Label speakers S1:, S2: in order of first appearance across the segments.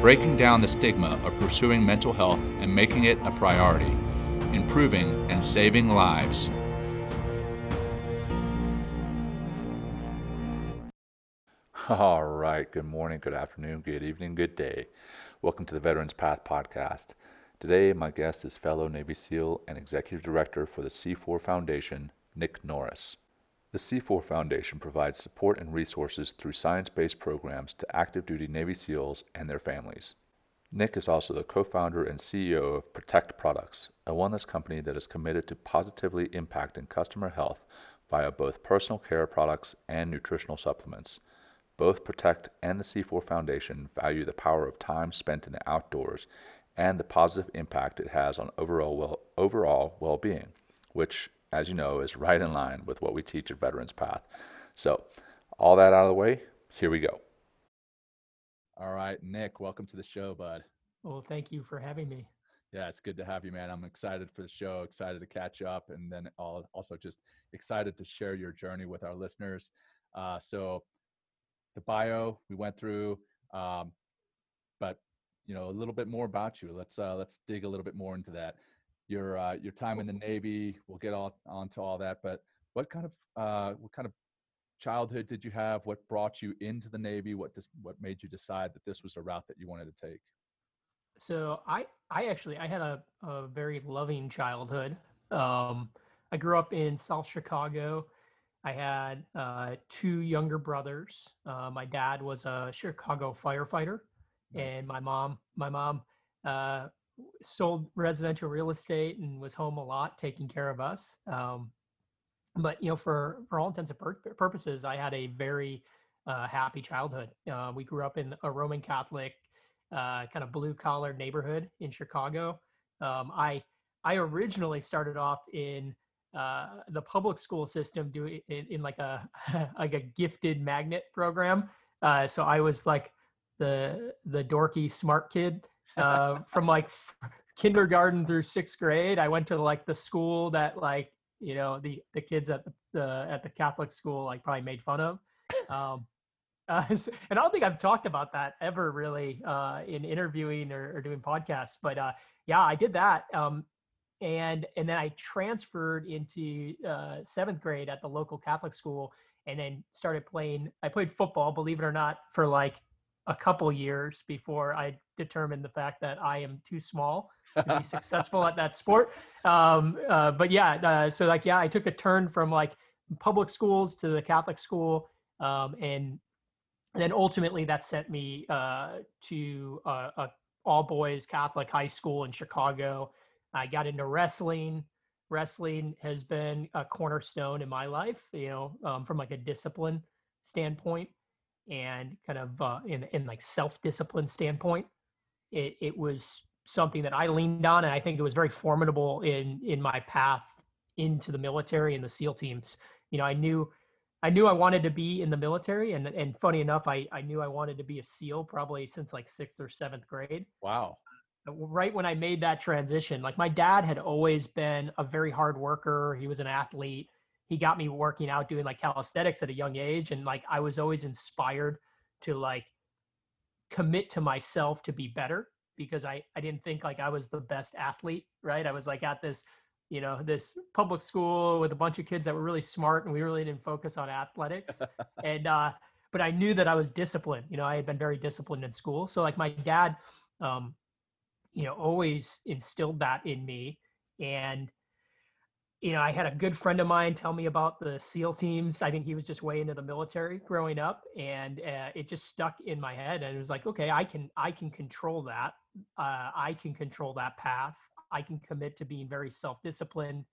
S1: breaking down the stigma of pursuing mental health and making it a priority, improving and saving lives. All right, good morning, good afternoon, good evening, good day. Welcome to the Veterans Path podcast. Today, my guest is fellow Navy SEAL and Executive Director for the C4 Foundation, Nick Norris. The C4 Foundation provides support and resources through science based programs to active duty Navy SEALs and their families. Nick is also the co founder and CEO of Protect Products, a wellness company that is committed to positively impacting customer health via both personal care products and nutritional supplements. Both Protect and the C4 Foundation value the power of time spent in the outdoors and the positive impact it has on overall well, overall well-being, which as you know, is right in line with what we teach at Veterans Path. So, all that out of the way, here we go. All right, Nick, welcome to the show, bud.
S2: Well, thank you for having me.
S1: Yeah, it's good to have you, man. I'm excited for the show, excited to catch up, and then also just excited to share your journey with our listeners. Uh, so, the bio we went through, um, but you know a little bit more about you. Let's uh, let's dig a little bit more into that your uh, your time in the Navy. We'll get all onto all that. But what kind of uh, what kind of childhood did you have? What brought you into the Navy? What dis- what made you decide that this was a route that you wanted to take?
S2: So I I actually I had a, a very loving childhood. Um, I grew up in South Chicago. I had uh, two younger brothers. Uh, my dad was a Chicago firefighter, nice. and my mom my mom uh, sold residential real estate and was home a lot taking care of us. Um, but you know, for for all intents and pur- purposes, I had a very uh, happy childhood. Uh, we grew up in a Roman Catholic uh, kind of blue collar neighborhood in Chicago. Um, I I originally started off in uh, the public school system doing in, in, like a like a gifted magnet program. Uh, so I was like the the dorky smart kid uh, from like kindergarten through sixth grade. I went to like the school that like you know the the kids at the, the at the Catholic school like probably made fun of. Um, uh, and I don't think I've talked about that ever really uh, in interviewing or, or, doing podcasts. But uh, yeah, I did that. Um, and and then I transferred into uh, seventh grade at the local Catholic school, and then started playing. I played football, believe it or not, for like a couple years before I determined the fact that I am too small to be successful at that sport. Um, uh, but yeah, uh, so like yeah, I took a turn from like public schools to the Catholic school, um, and, then ultimately that sent me uh, to a, a all boys Catholic high school in Chicago. I got into wrestling. Wrestling has been a cornerstone in my life, you know, um, from like a discipline standpoint and kind of uh, in in like self discipline standpoint, it, it was something that I leaned on, and I think it was very formidable in in my path into the military and the SEAL teams. You know, I knew I knew I wanted to be in the military, and and funny enough, I I knew I wanted to be a SEAL probably since like sixth or seventh grade.
S1: Wow.
S2: Uh, right when I made that transition, like my dad had always been a very hard worker. He was an athlete he got me working out doing like calisthenics at a young age and like i was always inspired to like commit to myself to be better because i i didn't think like i was the best athlete right? I was like at this you know this public school with a bunch of kids that were really smart and we really didn't focus on athletics. And uh but i knew that i was disciplined you know i had been very disciplined in school. So like my dad um you know always instilled that in me. And you know, I had a good friend of mine tell me about the SEAL teams. I think he was just way into the military growing up, and uh, it just stuck in my head. And it was like, okay, I can, I can control that. Uh, I can control that path. I can commit to being very self-disciplined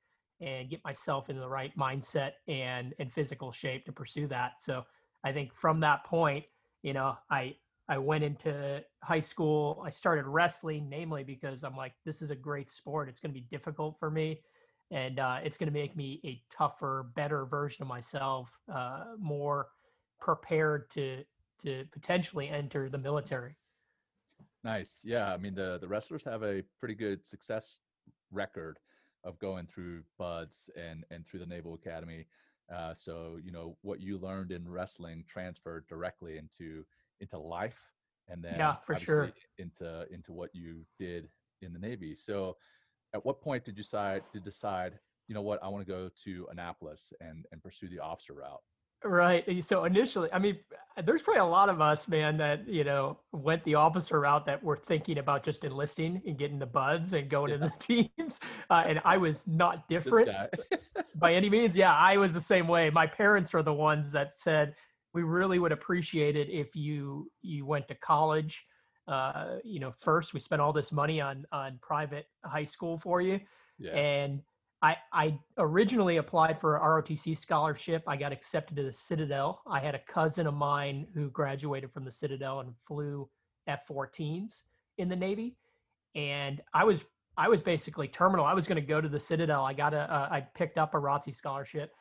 S2: and get myself in the right mindset and and physical shape to pursue that. So I think from that point, you know, I I went into high school. I started wrestling, namely because I'm like, this is a great sport. It's going to be difficult for me, and uh, it's going to make me a tougher, better version of myself, uh, more prepared to to potentially enter the military.
S1: Nice. Yeah. I mean, the the wrestlers have a pretty good success record of going through BUD/S and and through the Naval Academy. Uh, so you know what you learned in wrestling transferred directly into into life, and then
S2: yeah, for sure
S1: into into what you did in the Navy. So, at what point did you decide to decide? You know what? I want to go to Annapolis and and pursue the officer route.
S2: Right. So initially, I mean, there's probably a lot of us, man, that you know went the officer route that were thinking about just enlisting and getting the BUD/S and going yeah. into the teams. Uh, and I was not different by any means. Yeah, I was the same way. My parents are the ones that said we really would appreciate it if you you went to college. Uh, you know, first we spent all this money on on private high school for you, yeah. and I, I originally applied for a ROTC scholarship. I got accepted to the Citadel. I had a cousin of mine who graduated from the Citadel and flew F-14s in the Navy, and I was I was basically terminal. I was going to go to the Citadel. I got a uh, I picked up a ROTC scholarship,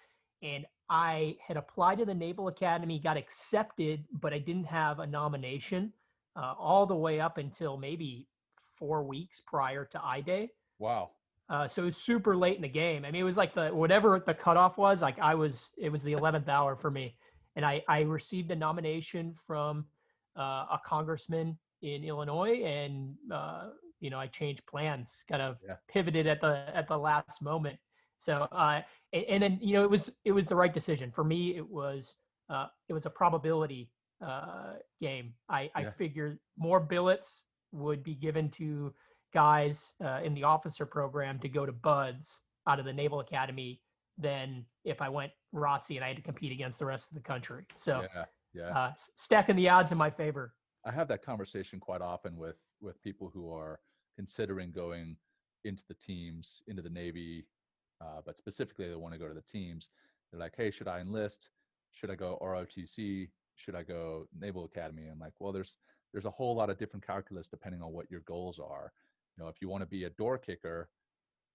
S2: and I had applied to the Naval Academy, got accepted, but I didn't have a nomination uh, all the way up until maybe four weeks prior to I Day.
S1: Wow.
S2: Uh, so it was super late in the game. I mean, it was like the whatever the cutoff was. Like I was, it was the eleventh hour for me, and I I received a nomination from uh, a congressman in Illinois, and uh, you know I changed plans, kind of yeah. pivoted at the at the last moment. So uh, and, and, then you know it was it was the right decision for me. It was uh, it was a probability uh, game. I yeah. I figured more billets would be given to guys uh, in the officer program to go to BUD/S out of the Naval Academy than if I went ROTC and I had to compete against the rest of the country. So, yeah, yeah. Uh, stacking the odds in my favor.
S1: I have that conversation quite often with with people who are considering going into the teams, into the Navy, uh, but specifically they want to go to the teams. They're like, "Hey, should I enlist? Should I go ROTC? Should I go Naval Academy?" I'm like, "Well, there's there's a whole lot of different calculus depending on what your goals are. You know, if you want to be a door kicker,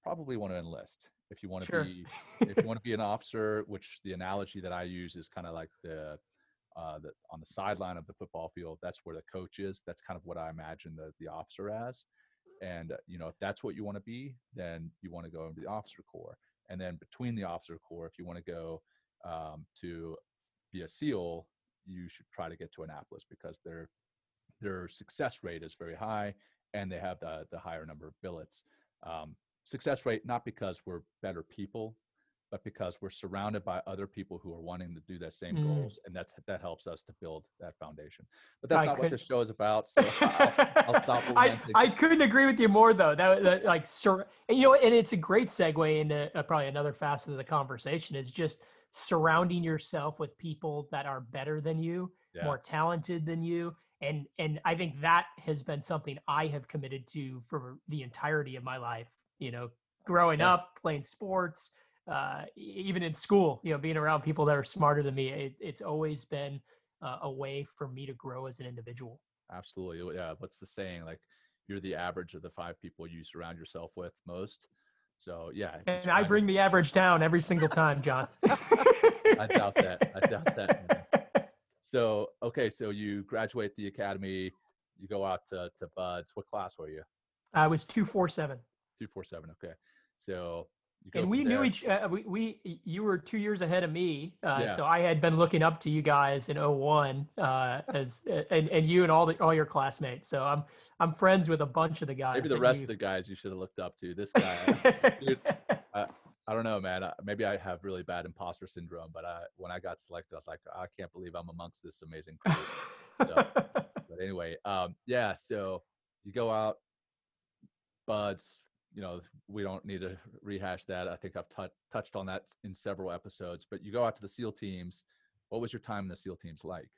S1: probably want to enlist. If you want to sure. be, if you want to be an officer, which the analogy that I use is kind of like the, uh, the on the sideline of the football field. That's where the coach is. That's kind of what I imagine the the officer as. And you know, if that's what you want to be, then you want to go into the officer corps. And then between the officer corps, if you want to go um, to be a SEAL, you should try to get to Annapolis because their their success rate is very high and they have the, the higher number of billets. Um, success rate, not because we're better people, but because we're surrounded by other people who are wanting to do the same mm. goals, and that's that helps us to build that foundation. But that's I not could... what this show is about. So I'll,
S2: I'll stop. I, I couldn't agree with you more, though. That, that like, sur- and, you know, and it's a great segue into uh, probably another facet of the conversation is just surrounding yourself with people that are better than you, yeah. more talented than you, and and i think that has been something i have committed to for the entirety of my life you know growing yeah. up playing sports uh, even in school you know being around people that are smarter than me it, it's always been uh, a way for me to grow as an individual
S1: absolutely yeah what's the saying like you're the average of the five people you surround yourself with most so yeah
S2: and i bring the average down every single time john
S1: i doubt that i doubt that so okay, so you graduate the academy, you go out to, to BUD/S. What class were you?
S2: I was two four seven.
S1: Two four seven. Okay, so you
S2: and we knew each. Uh, we, we you were two years ahead of me, uh, yeah. so I had been looking up to you guys in 01 uh, as and, and you and all the all your classmates. So I'm I'm friends with a bunch of the guys.
S1: Maybe the rest you... of the guys you should have looked up to. This guy, dude, uh, I don't know, man. Maybe I have really bad imposter syndrome, but I, when I got selected, I was like, I can't believe I'm amongst this amazing crew. so, but anyway, um, yeah. So you go out, BUD/S. You know, we don't need to rehash that. I think I've t- touched on that in several episodes. But you go out to the SEAL teams. What was your time in the SEAL teams like?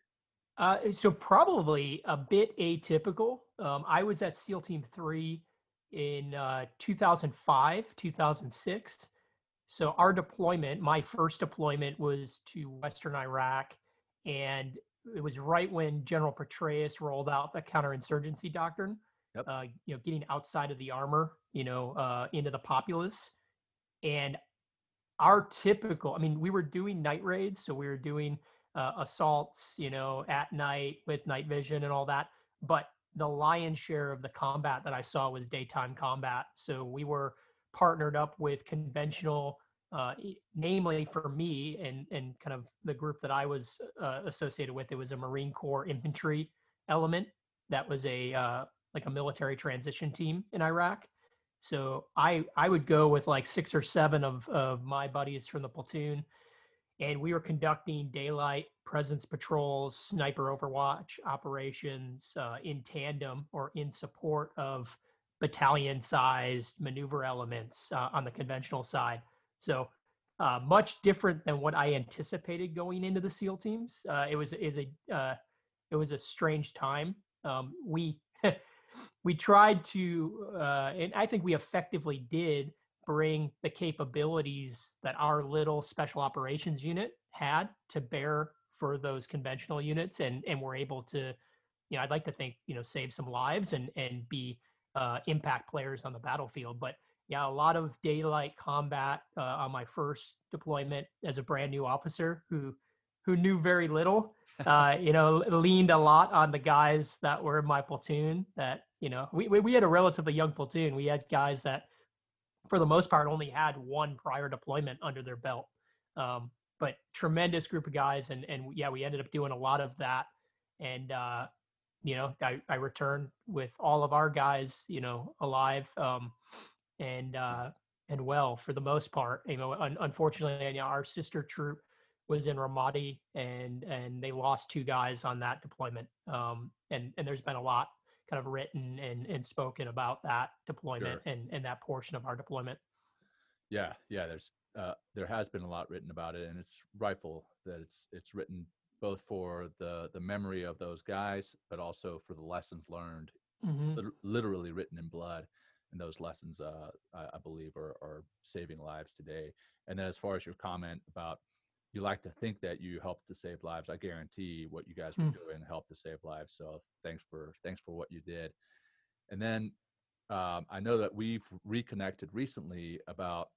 S2: Uh, so probably a bit atypical. Um, I was at SEAL Team Three in uh, 2005, 2006. So our deployment, my first deployment was to Western Iraq. And it was right when General Petraeus rolled out the counterinsurgency doctrine.
S1: Yep.
S2: Uh, you know, getting outside of the armor, you know, uh, into the populace, and our typical. I mean, we were doing night raids, so we were doing uh, assaults, you know, at night with night vision and all that. But the lion's share of the combat that I saw was daytime combat. So we were partnered up with conventional uh, namely for me and and kind of the group that I was uh, associated with, it was a Marine Corps infantry element that was a uh, like a military transition team in Iraq. So I I would go with like six or seven of of my buddies from the platoon, and we were conducting daylight presence patrols, sniper overwatch operations uh, in tandem or in support of battalion-sized maneuver elements uh, on the conventional side. So uh, much different than what I anticipated going into the SEAL teams. Uh, it was is a uh, it was a strange time. Um, we we tried to, uh, and I think we effectively did bring the capabilities that our little special operations unit had to bear for those conventional units, and and we're able to, you know, I'd like to think, you know, save some lives and and be uh, impact players on the battlefield, but yeah, a lot of daylight combat uh, on my first deployment as a brand new officer who who knew very little. Uh, you know, leaned a lot on the guys that were in my platoon. That you know, we we had a relatively young platoon. We had guys that, for the most part, only had one prior deployment under their belt. Um, but tremendous group of guys, and and yeah, we ended up doing a lot of that. And uh, you know, I I returned with all of our guys, you know, alive. Um, and uh, and well for the most part. You know, un- unfortunately, you know, our sister troop was in Ramadi, and and they lost two guys on that deployment. Um, and and there's been a lot kind of written and and spoken about that deployment sure. and and that portion of our deployment.
S1: Yeah, yeah. There's uh, there has been a lot written about it, and it's rightful that it's it's written both for the the memory of those guys, but also for the lessons learned, mm-hmm. literally written in blood and those lessons, uh, I, I, believe, are, are saving lives today. And then, as far as your comment about you like to think that you helped to save lives, I guarantee what you guys were mm. doing helped to save lives. So thanks for thanks for what you did. And then um, I know that we've reconnected recently about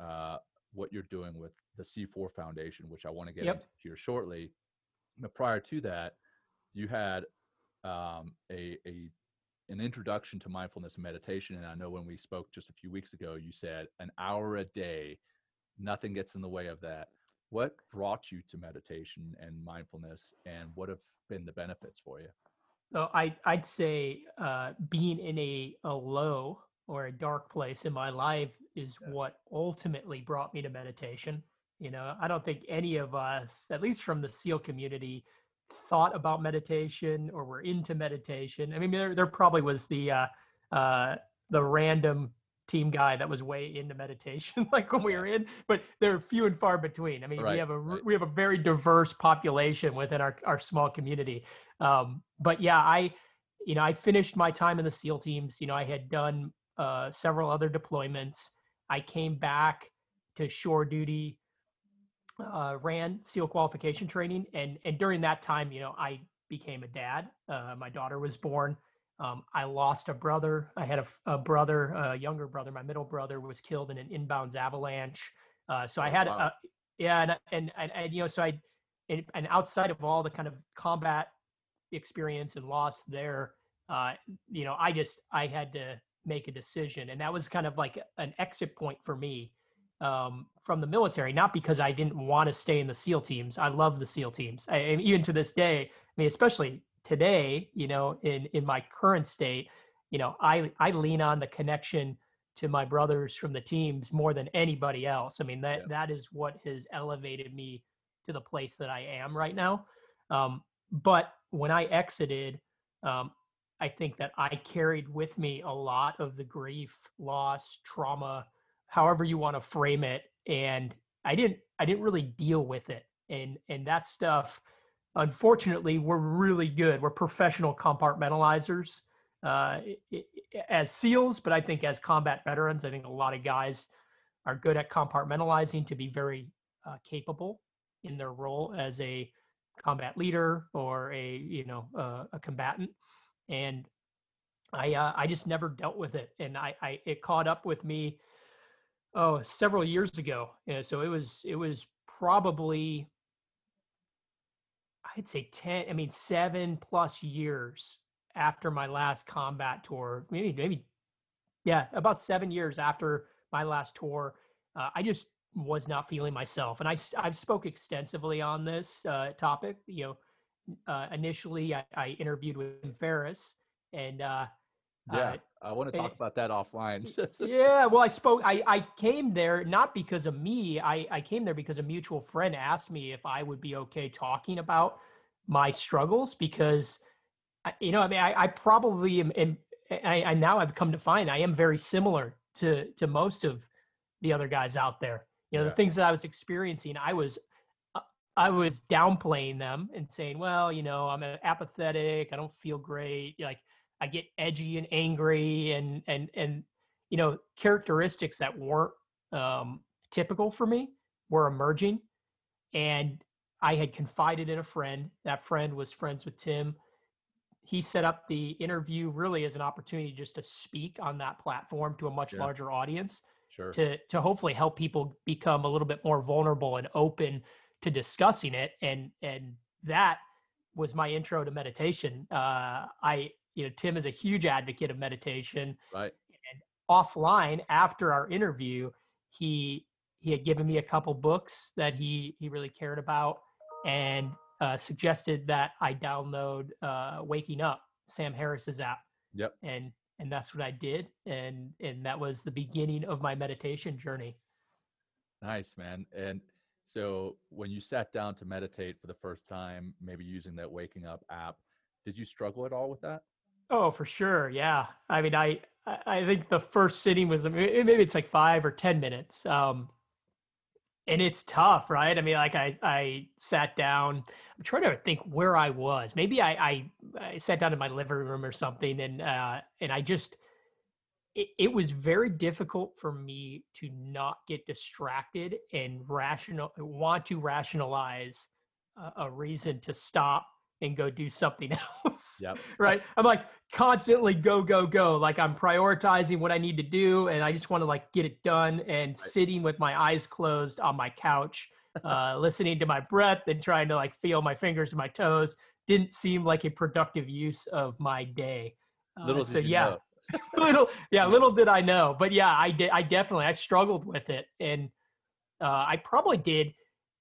S1: uh, what you're doing with the C4 Foundation, which I want to get yep. into here shortly. But prior to that, you had um, a, a an introduction to mindfulness and meditation. And I know when we spoke just a few weeks ago, you said an hour a day, nothing gets in the way of that. What brought you to meditation and mindfulness, and what have been the benefits for you?
S2: So I, I'd say uh, being in a, a low or a dark place in my life is yeah. what ultimately brought me to meditation. You know, I don't think any of us, at least from the SEAL community, thought about meditation or were into meditation. I mean, there there probably was the uh, uh, the random team guy that was way into meditation, like when we were in, but they're few and far between. I mean, right, we have a right. we have a very diverse population within our our small community. Um, but yeah, I you know I finished my time in the SEAL teams. You know, I had done uh, several other deployments. I came back to shore duty uh, ran SEAL qualification training, and and during that time, you know, I became a dad. Uh, my daughter was born. Um, I lost a brother. I had a, a, brother, a younger brother. My middle brother was killed in an inbounds avalanche. Uh, so I oh, had, wow. a, yeah, and, and, and and you know, so I, and, and outside of all the kind of combat experience and loss there, uh, you know, I just I had to make a decision, and that was kind of like an exit point for me um, from the military, not because I didn't want to stay in the SEAL teams. I love the SEAL teams. I, and even to this day, I mean, especially today, you know, in, in my current state, you know, I, I lean on the connection to my brothers from the teams more than anybody else. I mean, that, yeah. that is what has elevated me to the place that I am right now. Um, but when I exited, um, I think that I carried with me a lot of the grief, loss, trauma, however you want to frame it and i didn't i didn't really deal with it and and that stuff unfortunately we're really good. We're professional compartmentalizers uh, as seals but i think as combat veterans i think a lot of guys are good at compartmentalizing to be very uh, capable in their role as a combat leader or a you know uh, a combatant, and I uh, I just never dealt with it, and I, I it caught up with me oh several years ago. So it was it was probably I'd say ten. I mean seven plus years after my last combat tour, maybe maybe yeah, about seven years after my last tour, uh, I just was not feeling myself, and I I've spoke extensively on this uh, topic. You know, uh, initially I, I, interviewed with Ferriss and uh,
S1: yeah, uh, I want to talk about that offline.
S2: yeah, well, I spoke. I I came there not because of me. I I came there because a mutual friend asked me if I would be okay talking about my struggles because, you know, I mean, I, I probably am, am I, I now I've come to find I am very similar to to most of the other guys out there. You know, yeah. the things that I was experiencing, I was uh, I was downplaying them and saying, well, you know, I'm apathetic. I don't feel great. Like I get edgy and angry and and and you know characteristics that weren't um, typical for me were emerging, and I had confided in a friend. That friend was friends with Tim. He set up the interview really as an opportunity just to speak on that platform to a much yeah. larger audience
S1: sure.
S2: to to hopefully help people become a little bit more vulnerable and open to discussing it and and that was my intro to meditation uh i you know tim is a huge advocate of meditation
S1: right
S2: and offline after our interview he he had given me a couple books that he he really cared about and uh, suggested that i download uh, waking up sam harris's app
S1: yep
S2: and and that's what I did and and that was the beginning of my meditation journey.
S1: Nice, man. And so when you sat down to meditate for the first time, maybe using that waking up app, did you struggle at all with that?
S2: Oh, for sure. Yeah. I mean, I I think the first sitting was maybe it's like 5 or 10 minutes. Um and it's tough, right? I mean, like I, I sat down. I'm trying to think where I was. Maybe I, I, I sat down in my living room or something, and uh, and I just, it, it was very difficult for me to not get distracted and rational, want to rationalize a, a reason to stop and go do something else.
S1: Yep.
S2: right. I'm like constantly go, go, go. Like I'm prioritizing what I need to do and I just want to like get it done and right. sitting with my eyes closed on my couch, uh, listening to my breath and trying to like feel my fingers and my toes didn't seem like a productive use of my day.
S1: Uh, little so yeah.
S2: little yeah, little did I know. But yeah, I did I definitely I struggled with it. And uh, I probably did,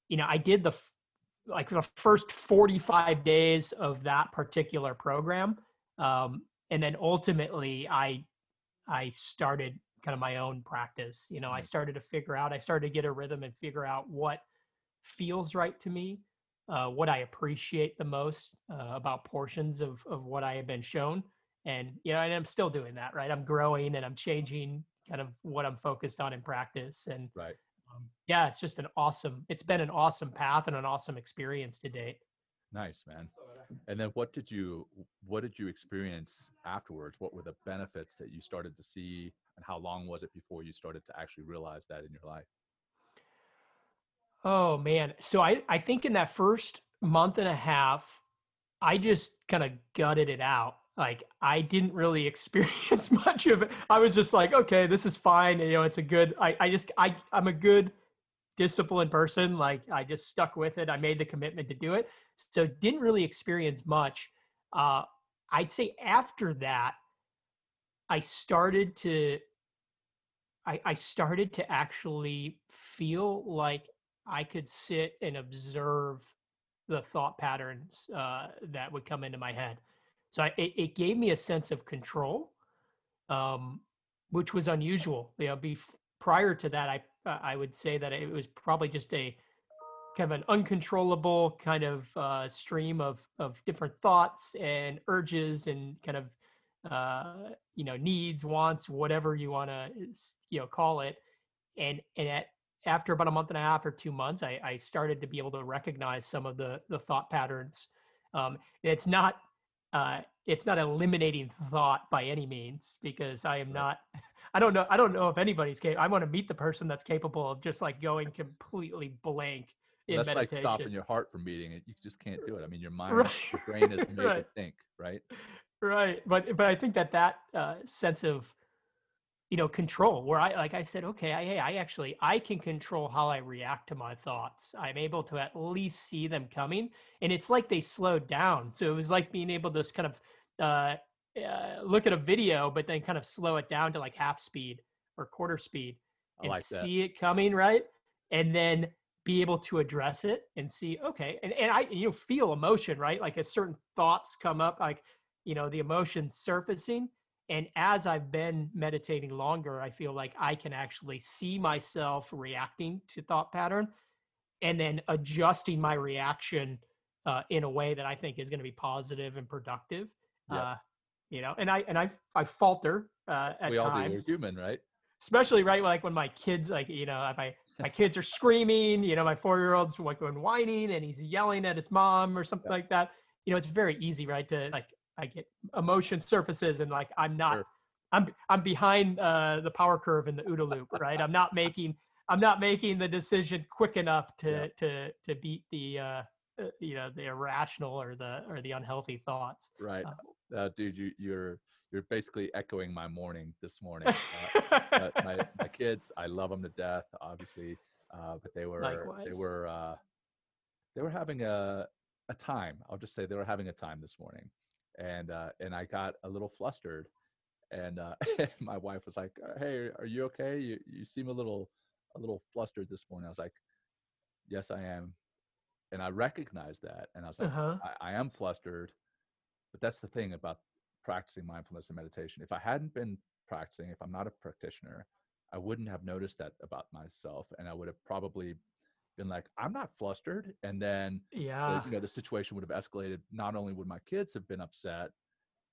S2: you know, I did the like the first 45 days of that particular program um, and then ultimately i i started kind of my own practice. You know i started to figure out i started to get a rhythm and figure out what feels right to me uh, what i appreciate the most uh, about portions of of what i have been shown. And you know and i'm still doing that right? I'm growing and i'm changing kind of what i'm focused on in practice. And
S1: right
S2: um, yeah, it's just an awesome. It's been an awesome path and an awesome experience to date.
S1: Nice, man. And then what did you what did you experience afterwards? What were the benefits that you started to see and how long was it before you started to actually realize that in your life?
S2: Oh man. So I I think in that first month and a half I just kind of gutted it out. Like I didn't really experience much of it. I was just like, okay, this is fine. You know, it's a good I I just I I'm a good disciplined person. Like I just stuck with it. I made the commitment to do it. So didn't really experience much. Uh, I'd say after that, I started to, I, I started to actually feel like I could sit and observe the thought patterns uh, that would come into my head. So I, it, it gave me a sense of control, um, which was unusual. You know, be, prior to that, I uh, I would say that it was probably just a kind of an uncontrollable kind of uh, stream of of different thoughts and urges and kind of uh, you know needs, wants, whatever you want to you know call it. And and at after about a month and a half or two months, I, I started to be able to recognize some of the the thought patterns. Um, it's not uh, it's not eliminating thought by any means because I am not I don't know. I don't know if anybody's capable. I want to meet the person that's capable of just like going completely blank in
S1: That's like stopping your heart from beating. It you just can't do it. I mean, your mind,
S2: Right.
S1: your brain is made to think, right?
S2: right but but i think that that uh, sense of you know control where i like i said okay I, hey i actually i can control how i react to my thoughts. I'm able to at least see them coming and it's like they slowed down. So it was like being able to kind of uh, uh, look at a video but then kind of slow it down to like half speed or quarter speed and
S1: like
S2: see it coming right? And then be able to address it and see okay and, and i you know feel emotion right? Like as certain thoughts come up like you know the emotions surfacing and as i've been meditating longer i feel like i can actually see myself reacting to thought pattern and then adjusting my reaction uh, in a way that i think is going to be positive and productive
S1: Yep.
S2: uh, you know and i and i i falter uh, at
S1: we all
S2: times
S1: do. We're human, right?
S2: especially right like when my kids like you know my my kids are screaming you know my four year old's like going whining and he's yelling at his mom or something
S1: Yeah.
S2: like that you know it's very easy right to like i get emotion surfaces and like i'm not
S1: Sure.
S2: i'm i'm behind uh the power curve in the OODA loop right i'm not making i'm not making the decision quick enough to
S1: Yeah.
S2: to to beat the uh uh, you know the irrational or the or the unhealthy thoughts
S1: Right.
S2: Uh,
S1: Uh, dude, you you're you're basically echoing my morning this morning. Uh, uh, my my kids, I love them to death, obviously, uh, but they were they were uh, they were having a a time. I'll just say they were having a time this morning, and uh, and I got a little flustered, and uh, my wife was like, "Uh, "Hey, are you okay? You you seem a little a little flustered this morning." I was like, "Yes, I am," and I recognized that, and I was like,
S2: uh-huh
S1: I, I am flustered, but that's the thing about practicing mindfulness and meditation. If I hadn't been practicing, if I'm not a practitioner, I wouldn't have noticed that about myself, and I would have probably been like, I'm not flustered, and then the,
S2: yeah
S1: you know the situation would have escalated. Not only would my kids have been upset,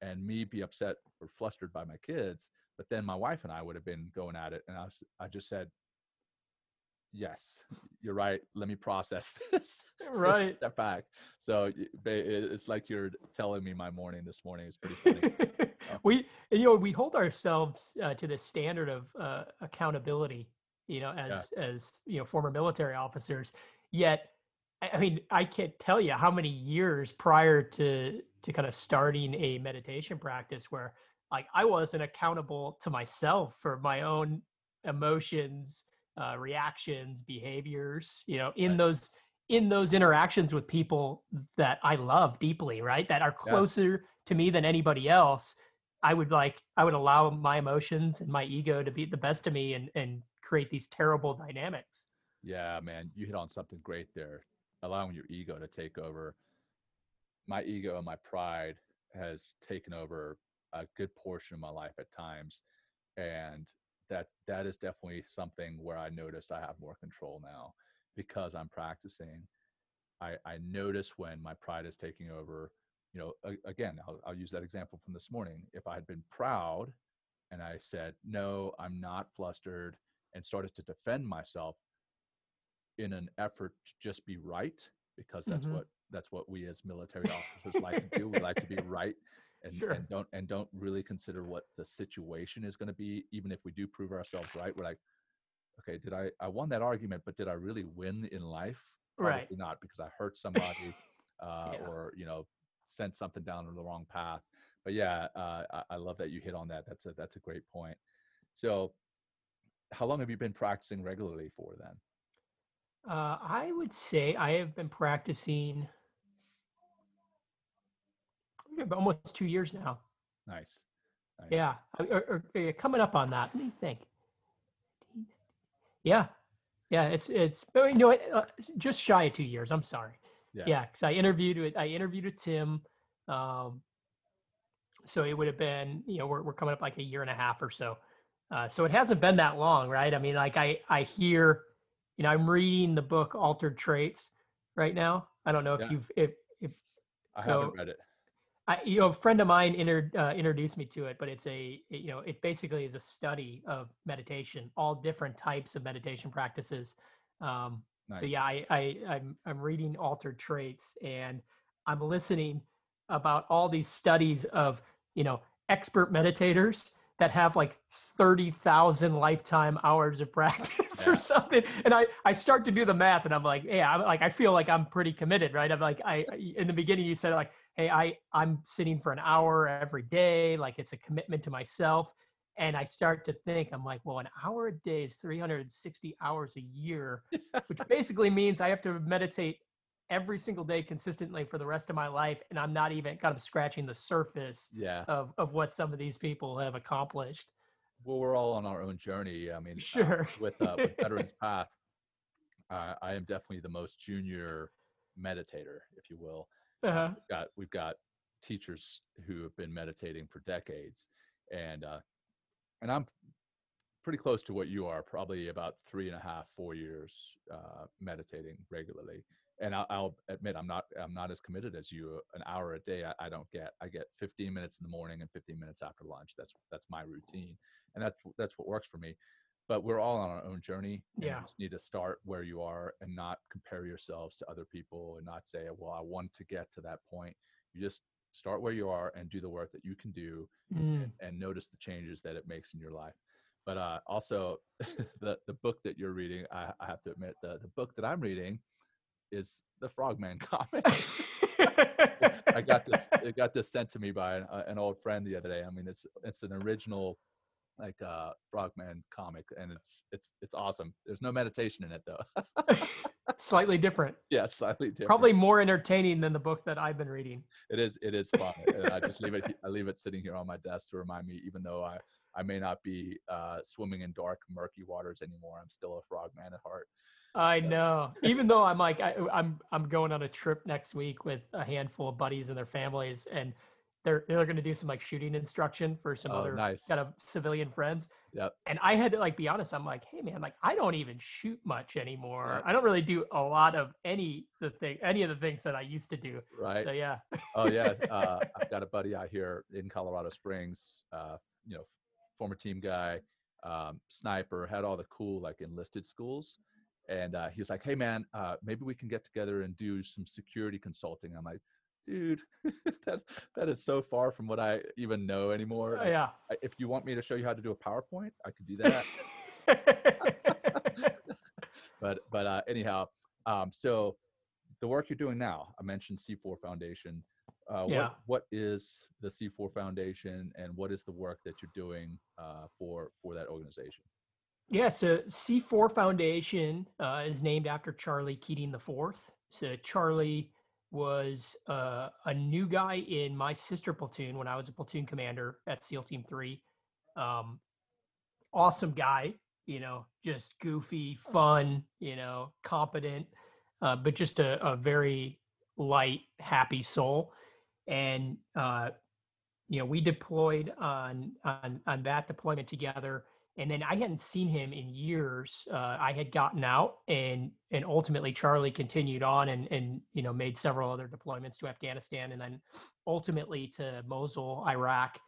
S1: and me be upset or flustered by my kids, but then my wife and I would have been going at it, and I was, I just said. Yes, you're right. Let me process this
S2: right
S1: step back. So y- ba- it- it's like you're telling me my morning this morning is pretty funny.
S2: we and, you know we hold ourselves uh, to the standard of uh, accountability you know as as you know former military officers yet I, mean i can't tell you how many years prior to to kind of starting a meditation practice where like i wasn't accountable to myself for my own emotions uh, reactions behaviors you know in
S1: Right.
S2: those in those interactions with people that i love deeply right that are
S1: Yeah.
S2: closer to me than anybody else i would like i would allow my emotions and my ego to be the best of me and and create these terrible dynamics
S1: Yeah, man, you hit on something great there. Allowing your ego to take over. My ego and my pride has taken over a good portion of my life at times, and that that is definitely something where I noticed I have more control now because I'm practicing. I, I notice when my pride is taking over. You know, a- again, I'll, I'll use that example from this morning. If I had been proud and I said, no, I'm not flustered, and started to defend myself in an effort to just be right, because that's
S2: Mhm.
S1: what that's what we as military officers like to do. We like to be right and,
S2: Sure.
S1: and don't and don't really consider what the situation is going to be, even if we do prove ourselves right. We're like, okay, did I I won that argument, but did I really win in life? Probably
S2: Right.
S1: not, because I hurt somebody uh,
S2: Yeah.
S1: or you know sent something down the wrong path. But yeah, uh, I, I love that you hit on that. That's a that's a great point. So, how long have you been practicing regularly for then?
S2: uh, i would say i have been practicing almost two years now
S1: Nice. nice.
S2: Yeah, or, or, or coming up on that. Let me think. Yeah, yeah. It's it's oh, you know uh, just shy of two years. I'm sorry.
S1: Yeah.
S2: Yeah, because I interviewed with I interviewed with Tim. Um, so it would have been you know we're we're coming up like a year and a half or so. Uh, so it hasn't been that long, right? I mean, like I I hear, you know, I'm reading the book Altered Traits right now. I don't know if
S1: Yeah.
S2: you've if if
S1: I
S2: so-
S1: haven't read it.
S2: I, you know, a friend of mine inter, uh, introduced me to it, but it's a, it- you know, it basically is a study of meditation, all different types of meditation practices. Um,
S1: Nice.
S2: So yeah, I, I, I'm, I'm reading Altered Traits, and I'm listening about all these studies of, you know, expert meditators that have like 30,000 lifetime hours of practice
S1: Yeah.
S2: or something. And I, I start to do the math and I'm like, yeah, I'm like, I feel like I'm pretty committed, right? I'm like, I- in the beginning you said like, Hey, I, I'm sitting for an hour every day. Like it's a commitment to myself. And I start to think, I'm like, well, an hour a day is 360 hours a year, which basically means I have to meditate every single day consistently for the rest of my life. And I'm not even kind of scratching the surface
S1: Yeah.
S2: of, of what some of these people have accomplished.
S1: Well, we're all on our own journey. I mean, uh,
S2: Sure.
S1: with uh, with Veterans Path, uh, I am definitely the most junior meditator, if you will.
S2: Uh-huh.
S1: We've got we've got teachers who have been meditating for decades, and uh, and I'm pretty close to what you are, probably about three and a half, four years uh, meditating regularly. And I'll, I'll admit I'm not I'm not as committed as you. An hour a day I, I don't get. I get 15 minutes in the morning and 15 minutes after lunch. That's that's my routine, and that's that's what works for me. But we're all on our own journey.
S2: Yeah.
S1: You just need to start where you are and not compare yourselves to other people and not say, well, I want to get to that point. You just start where you are and do the work that you can do
S2: Mm.
S1: and, and notice the changes that it makes in your life. But uh, also, the the book that you're reading, I, I have to admit, the the book that I'm reading is the Frogman comic. I got this. I got this sent to me by an, uh, an old friend the other day. I mean, it's it's an original like uh Frogman comic, and it's it's it's awesome. There's no meditation in it though.
S2: Slightly different.
S1: yeah, slightly different.
S2: Probably more entertaining than the book that I've been reading.
S1: it is it is fun. and I just leave it I leave it sitting here on my desk to remind me, even though I I may not be uh, swimming in dark, murky waters anymore. I'm still a frogman at heart.
S2: I know. Even though I'm like I, I'm I'm going on a trip next week with a handful of buddies and their families, and they're they're going to do some like shooting instruction for some
S1: Oh,
S2: other
S1: nice.
S2: kind of civilian friends.
S1: Yep.
S2: And I had to like be honest. I'm like, hey man, like I don't even shoot much anymore. I don't really do a lot of any the thing any of the things that I used to do.
S1: Right.
S2: So yeah.
S1: oh yeah, uh, I've got a buddy out here in Colorado Springs. Uh, you know, former team guy, um, sniper, had all the cool like enlisted schools, and uh, he's like, "Hey man, uh, maybe we can get together and do some security consulting." I'm like, "Dude, that that is so far from what I even know anymore. Like,
S2: yeah.
S1: I- If you want me to show you how to do a PowerPoint, I could do that." but but uh, anyhow, um, so the work you're doing now, I mentioned C4 Foundation. Uh,
S2: Yeah.
S1: what, what is the C4 Foundation, and what is the work that you're doing uh, for for that organization?
S2: Yeah, so C4 Foundation uh, is named after Charlie Keating Fourth. So Charlie was uh, a new guy in my sister platoon when I was a platoon commander at SEAL Team Three. Um, awesome guy, you know, just goofy, fun, you know, competent, uh, but just a, a very light, happy soul. And uh, you know, we deployed on on on that deployment together and then I hadn't seen him in years. Uh, I had gotten out, and and ultimately Charlie continued on, and and you know made several other deployments to Afghanistan, and then ultimately to Mosul, Iraq,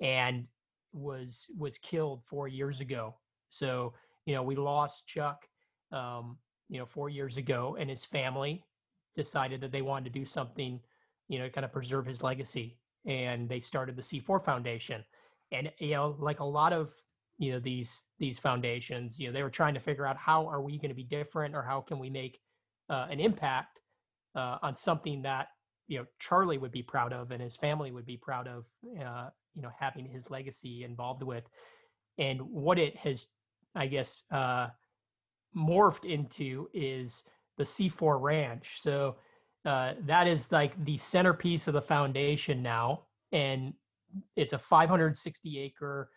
S2: and was was killed four years ago. So you know we lost Chuck, um, you know, four years ago, and his family decided that they wanted to do something, you know, kind of preserve his legacy, and they started the C4 Foundation, and you know, like a lot of you know these these foundations you know they were trying to figure out how are we going to be different or how can we make uh, an impact uh, on something that you know charlie would be proud of and his family would be proud of uh, you know having his legacy involved with. And what it has i guess uh, morphed into is the c4 ranch. So uh, that is like the centerpiece of the foundation now and it's a 560 acre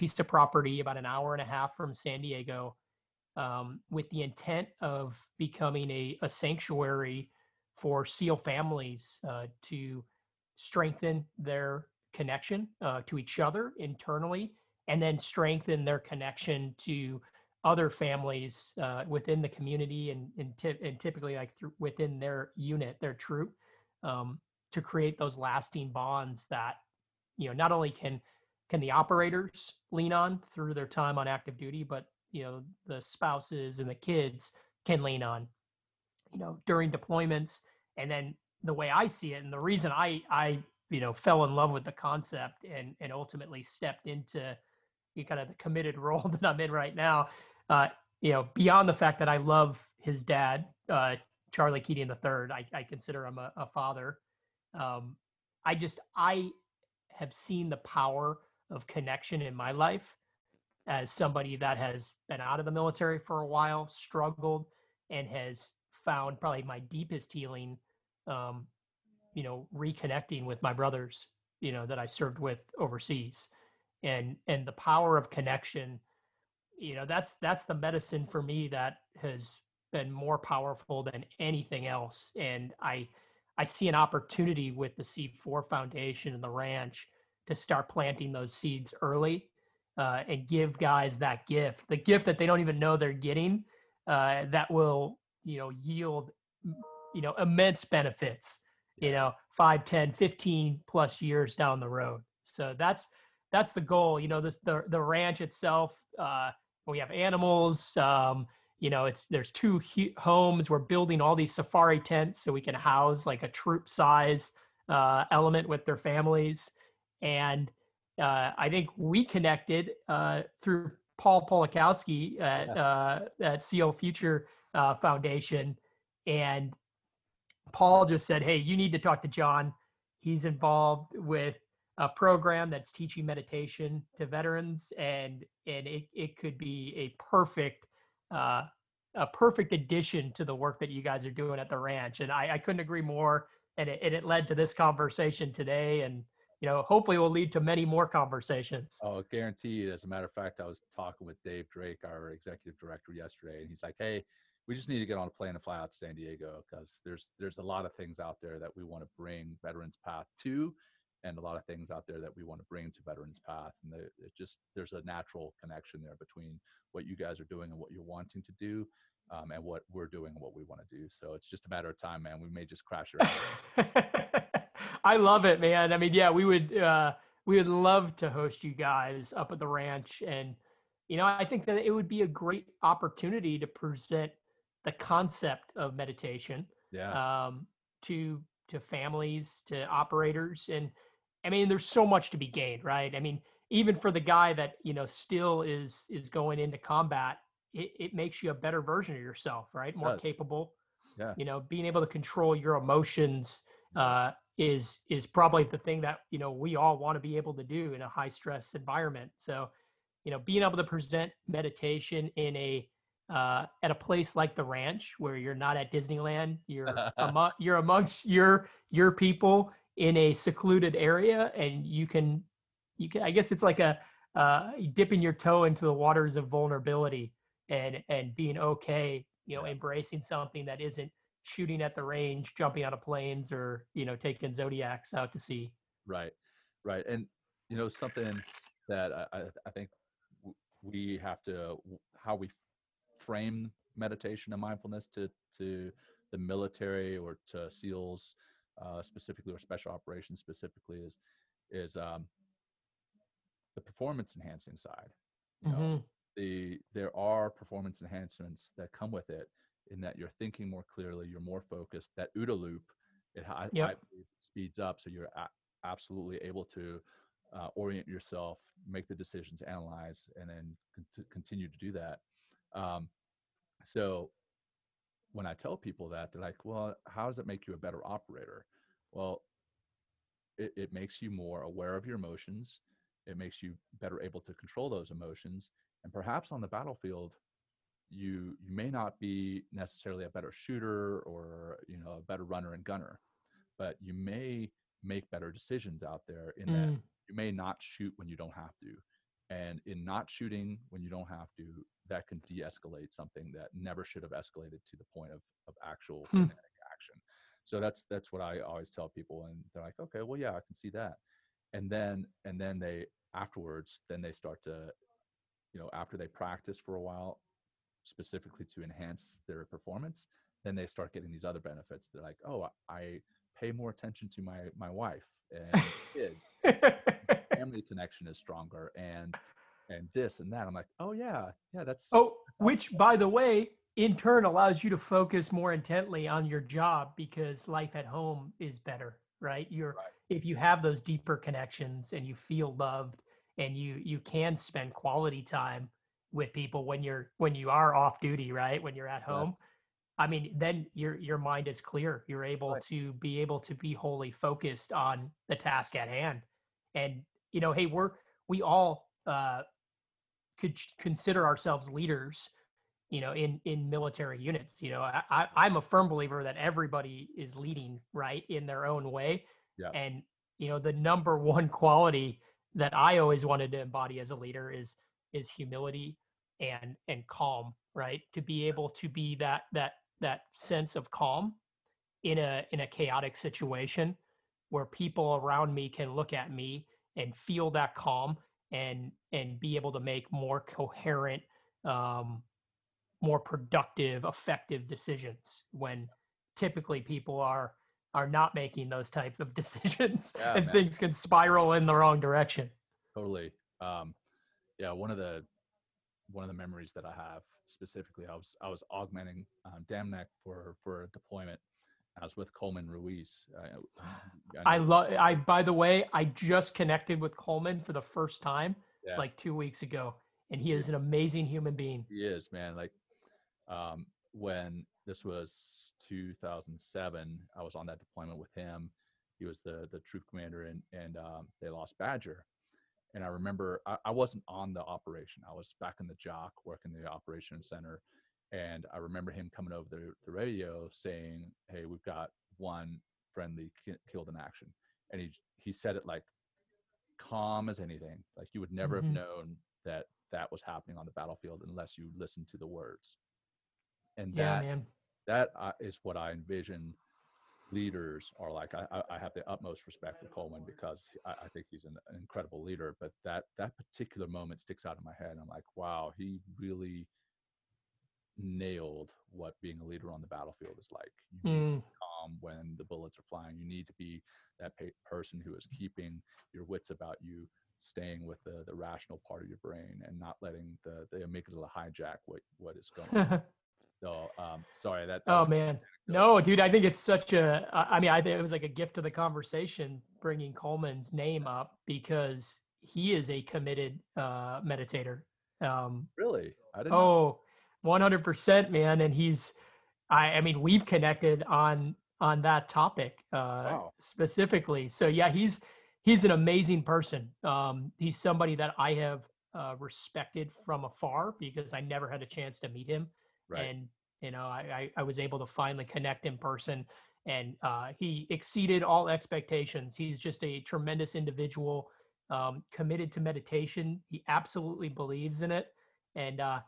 S2: piece of property about an hour and a half from San Diego um, with the intent of becoming a, a sanctuary for SEAL families uh, to strengthen their connection uh, to each other internally and then strengthen their connection to other families uh, within the community and, and, ty- and typically like through, within their unit, their troop, um, to create those lasting bonds that, you know, not only can can the operators lean on through their time on active duty but you know the spouses and the kids can lean on you know during deployments and then the way i see it and the reason i i you know fell in love with the concept and and ultimately stepped into kind of the committed role that I'm in right now. Uh, you know, beyond the fact that I love his dad, uh, Charlie Keating III, I, I consider him a, a father. Um, I just I have seen the power of connection in my life as somebody that has been out of the military for a while, struggled, and has found probably my deepest healing, um, you know, reconnecting with my brothers, you know, that I served with overseas, and and the power of connection, you know, that's that's the medicine for me that has been more powerful than anything else, and I I see an opportunity with the C4 Foundation and the ranch to start planting those seeds early uh, and give guys that gift, the gift that they don't even know they're getting, uh, that will you know yield you know immense benefits you know 5 10 15 plus years down the road. So that's that's the goal you know this the the ranch itself uh we have animals um you know it's there's two he- homes we're building all these safari tents so we can house like a troop size uh element with their families and uh i think we connected uh through paul polakowski at uh at co future uh, Foundation, and Paul just said, "Hey, you need to talk to John. He's involved with a program that's teaching meditation to veterans, and and it it could be a perfect." Uh, a perfect addition to the work that you guys are doing at the ranch, and I, I couldn't agree more. And it, and it led to this conversation today, and you know, hopefully will lead to many more conversations.
S1: Oh, guaranteed. As a matter of fact, I was talking with Dave Drake, our executive director, yesterday, and he's like, "Hey, we just need to get on a plane and fly out to San Diego because there's there's a lot of things out there that we want to bring Veterans Path to, and a lot of things out there that we want to bring to Veterans Path, and the, it just there's a natural connection there between what you guys are doing and what you're wanting to do, um, and what we're doing and what we want to do. So it's just a matter of time, man. We may just crash it.
S2: I love it, man. I mean, yeah, we would uh, we would love to host you guys up at the ranch and you know i think that it would be a great opportunity to present the concept of meditation
S1: yeah.
S2: um, to to families to operators and i mean there's so much to be gained right? I mean even for the guy that you know still is is going into combat it, it makes you a better version of yourself right? More capable
S1: yeah.
S2: you know being able to control your emotions uh, is is probably the thing that you know we all want to be able to do in a high stress environment. So you know being able to present meditation in a uh, at a place like the ranch where you're not at Disneyland, you're among, you're amongst your your people in a secluded area, and you can you can I guess it's like a uh, dipping your toe into the waters of vulnerability and and being okay, you know, embracing something that isn't shooting at the range, jumping out of planes, or you know, taking zodiacs out to sea.
S1: Right, right, and you know something that I, I think we have to how we frame meditation and mindfulness to to the military or to SEALs uh, specifically or special operations specifically is is um, the performance enhancing side. You
S2: mm-hmm. know,
S1: the there are performance enhancements that come with it in that you're thinking more clearly, you're more focused. That OODA loop, it yep. speeds up, so you're a- absolutely able to uh, orient yourself, make the decisions, analyze, and then con- continue to do that. Um, so when I tell people that, they're like, well, how does it make you a better operator? Well, it, it makes you more aware of your emotions. It makes you better able to control those emotions. And perhaps on the battlefield, you you may not be necessarily a better shooter or you know a better runner and gunner, but you may make better decisions out there in mm. that you may not shoot when you don't have to and in not shooting when you don't have to, that can de escalate something that never should have escalated to the point of, of actual hmm. action. So that's that's what I always tell people, and they're like, okay, well, yeah, I can see that. And then and then they afterwards, then they start to, you know, after they practice for a while, specifically to enhance their performance, then they start getting these other benefits. They're like, oh, I pay more attention to my my wife and kids family connection is stronger and and this and that. I'm like, oh yeah, yeah, that's
S2: oh,
S1: that's
S2: awesome. which by the way, in turn allows you to focus more intently on your job because life at home is better, right? You're right. if you have those deeper connections and you feel loved and you you can spend quality time with people when you're when you are off duty right when you're at home
S1: Yes.
S2: i mean then your your mind is clear you're able
S1: Right.
S2: to be able to be wholly focused on the task at hand and you know hey we're we all uh could consider ourselves leaders you know in in military units you know I, I i'm a firm believer that everybody is leading right in their own way
S1: Yeah.
S2: and you know the number one quality that i always wanted to embody as a leader is is humility and and calm right to be able to be that that that sense of calm in a in a chaotic situation where people around me can look at me and feel that calm and and be able to make more coherent um more productive effective decisions when typically people are are not making those type of decisions
S1: Yeah,
S2: and
S1: man.
S2: things can spiral in the wrong direction
S1: Totally. Um, yeah, one of the one of the memories that I have specifically, I was I was augmenting um, Dam Neck for for a deployment. I was with Coleman Ruiz. I,
S2: i
S1: know-
S2: love i by the way i just connected with coleman for the first time
S1: Yeah.
S2: like two weeks ago and he is an amazing human being
S1: He is, man. Like um, when this was 2007, I was on that deployment with him. He was the the troop commander, and and um, they lost Badger. And I remember I, I wasn't on the operation. I was back in the JOC working the operation center, and I remember him coming over the, the radio saying, "Hey, we've got one friendly ki- killed in action," and he he said it like calm as anything. Like you would never
S2: Mhm.
S1: have known that that was happening on the battlefield unless you listened to the words. And
S2: yeah
S1: that
S2: man
S1: that uh, is what I envision leaders are like. I, I- have the utmost respect for Coleman because I, I think he's an, an incredible leader. But that that particular moment sticks out in my head. I'm like, wow, he really nailed what being a leader on the battlefield is like. You need to
S2: Mm,
S1: be calm when the bullets are flying. You need to be that pa- person who is keeping your wits about you, staying with the, the rational part of your brain, and not letting the the amygdala hijack what what is going on. So, um, sorry that. that
S2: oh man no dude i think it's such a. I mean i think it was like a gift to the conversation bringing coleman's name up because he is a committed uh meditator um
S1: Really, I didn't. know.
S2: Oh, 100% man and he's I I mean we've connected on on that topic uh
S1: Wow.
S2: specifically. So yeah, he's he's an amazing person. Um he's somebody that I have uh respected from afar because I never had a chance to meet him
S1: right.
S2: and you know I, I was able to finally connect in person and uh, he exceeded all expectations. He's just a tremendous individual, um, committed to meditation. He absolutely believes in it, and uh,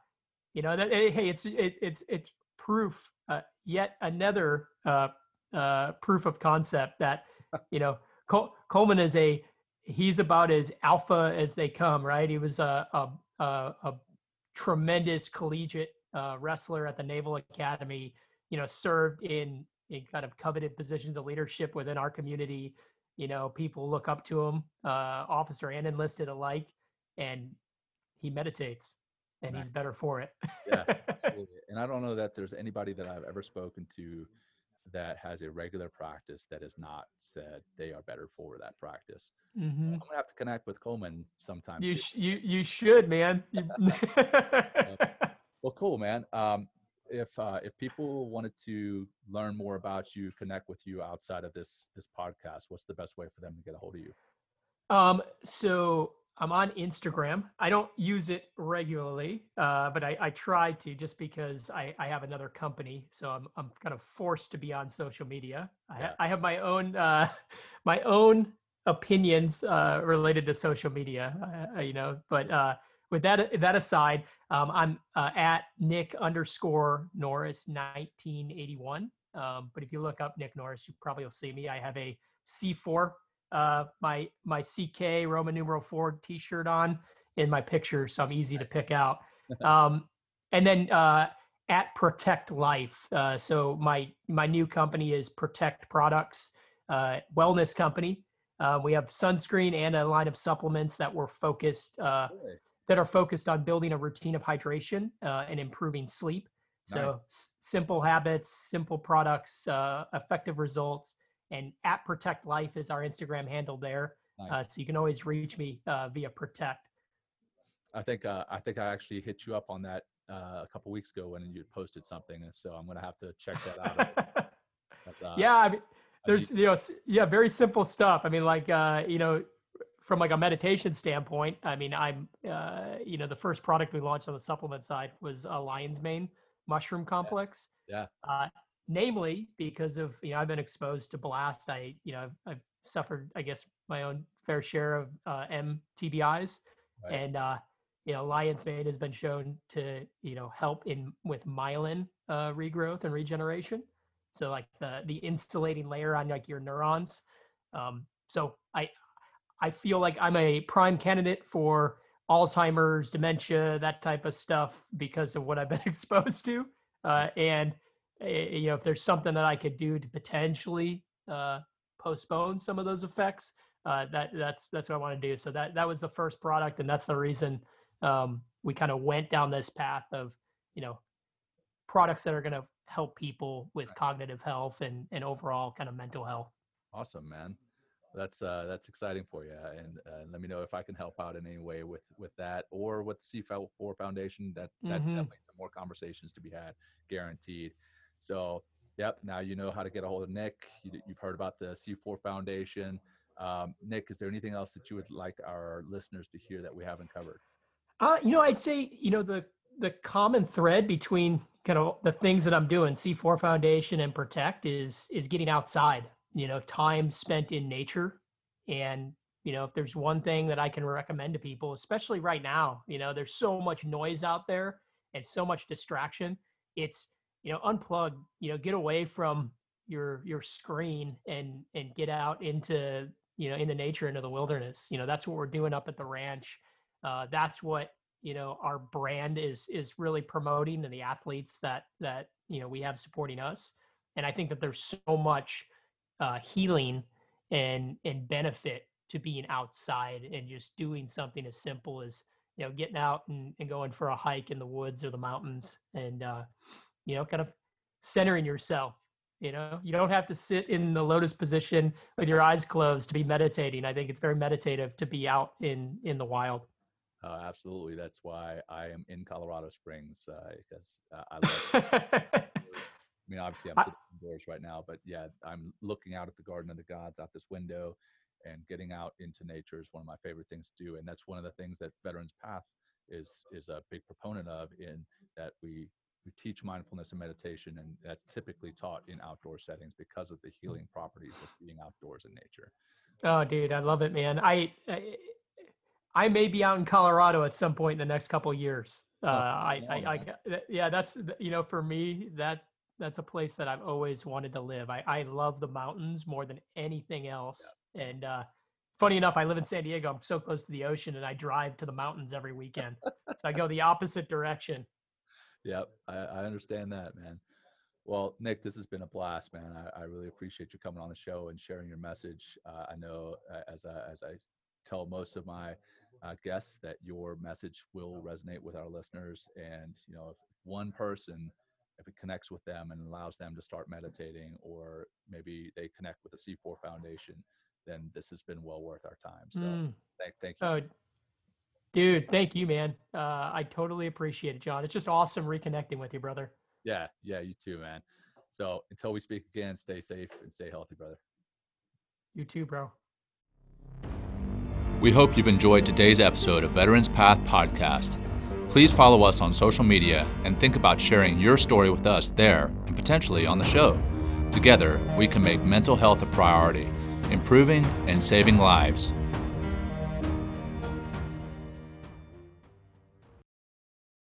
S2: you know that eh, hey, it's it, it's it's proof, uh, yet another uh, uh, proof of concept that you know Col- Coleman is a he's about as alpha as they come. Right? He was a a, a, a tremendous collegiate uh, wrestler at the Naval Academy. You know, served in in kind of coveted positions of leadership within our community. You know, people look up to him, uh, officer and enlisted alike, and he meditates, and he's better for it.
S1: Yeah, Absolutely. And I don't know that there's anybody that I've ever spoken to that has a regular practice that has not said they are better for that practice.
S2: hmm
S1: I'm gonna have to connect with Coleman sometime.
S2: You sh- you you should, man. You-
S1: Well, cool, man. Um, if uh, if people wanted to learn more about you, connect with you outside of this this podcast, what's the best way for them to get a hold of you?
S2: Um, so I'm on Instagram. I don't use it regularly, uh, but I, I try to just because I, I have another company, so I'm I'm kind of forced to be on social media. I. I have my own uh, my own opinions uh, related to social media, uh, you know. But uh, with that that aside, um, I'm uh, at Nick underscore Norris 1981. Um, but if you look up Nick Norris, you probably will see me. I have a C4 uh, my my CK Roman numeral four T-shirt on in my picture, so I'm easy to pick out. Um, and then uh, at Protect Life, uh, so my my new company is Protect Products, uh, wellness company. Uh, we have sunscreen and a line of supplements that we're focused uh,
S1: Really?
S2: That are focused on building a routine of hydration uh, and improving sleep. So
S1: Nice.
S2: s- simple habits, simple products, uh, effective results. And at Protect Life is our Instagram handle there. Uh, nice. uh, so you can always reach me uh, via Protect.
S1: I think uh, I think I actually hit you up on that uh, a couple weeks ago when you posted something, so I'm gonna have to check that out.
S2: yeah, I mean, there's you know yeah very simple stuff. I mean like you know from like a meditation standpoint, I mean I'm uh, you know the first product we launched on the supplement side was a lion's mane mushroom complex.
S1: Yeah. yeah
S2: namely because of you know I've been exposed to blast. I you know I've, I've suffered I guess my own fair share of uh, MTBIs, right. and uh, you know lion's mane has been shown to you know help in with myelin uh, regrowth and regeneration. So like the the insulating layer on like your neurons. Um, so I I feel like I'm a prime candidate for Alzheimer's, dementia, that type of stuff because of what I've been exposed to. Uh, and Eh, you know if there's something that i could do to potentially uh, postpone some of those effects uh, that that's that's what i want to do. So that that was the first product and that's the reason um, we kind of went down this path of you know products that are going to help people with cognitive health and and overall kind of mental health.
S1: Awesome man that's uh that's exciting for you and uh, let me know if i can help out in any way with with that or with the c4 foundation that that mm-hmm. definitely some more conversations to be had guaranteed so, yep, now you know how to get a hold of Nick. You, have heard about the C4 Foundation. Um, Nick, is there anything else that you would like our listeners to hear that we haven't covered?
S2: Uh, you know, I'd say, you know, the the common thread between kind of the things that I'm doing, C4 Foundation and Protect is is getting outside, you know, time spent in nature. And, you know, if there's one thing that I can recommend to people, especially right now, you know, there's so much noise out there and so much distraction. It's you know unplug you know get away from your your screen and and get out into you know in the nature into the wilderness you know that's what we're doing up at the ranch uh, that's what you know our brand is is really promoting and the athletes that that you know we have supporting us and i think that there's so much uh, healing and and benefit to being outside and just doing something as simple as you know getting out and, and going for a hike in the woods or the mountains and uh, you know, kind of centering yourself. You know, you don't have to sit in the lotus position with your eyes closed to be meditating. I think it's very meditative to be out in in the wild.
S1: Uh, absolutely, that's why I am in Colorado Springs because uh, uh, I love. I mean, obviously, I'm sitting indoors right now, but yeah, I'm looking out at the Garden of the Gods out this window, and getting out into nature is one of my favorite things to do, and that's one of the things that Veterans Path is is a big proponent of in that we we teach mindfulness and meditation, and that's typically taught in outdoor settings because of the healing properties of being outdoors in nature.
S2: Oh, dude, I love it, man. I, I, I may be out in Colorado at some point in the next couple years. Uh, oh, I, I, I, yeah, that's you know, for me, that that's a place that I've always wanted to live. I, I love the mountains more than anything else, yeah. and uh, funny enough, I live in San Diego. I'm so close to the ocean, and I drive to the mountains every weekend. so I go the opposite direction.
S1: Yep, I, I understand that, man. Well, Nick, this has been a blast, man. I, I really appreciate you coming on the show and sharing your message. Uh, I know uh, as I, as I tell most of my uh, guests that your message will resonate with our listeners, and you know, if one person, if it connects with them and allows them to start meditating, or maybe they connect with the C4 Foundation, then this has been well worth our time. So, mm. thank, thank you.
S2: Oh, Dude, thank you, man. Uh, I totally appreciate it, John. It's just awesome reconnecting with you, brother.
S1: Yeah, yeah, you too, man. So until we speak again, stay safe and stay healthy, brother.
S2: You too, bro.
S1: We hope you've enjoyed today's episode of Veterans Path Podcast. Please follow us on social media and think about sharing your story with us there and potentially on the show. Together, we can make mental health a priority, improving and saving lives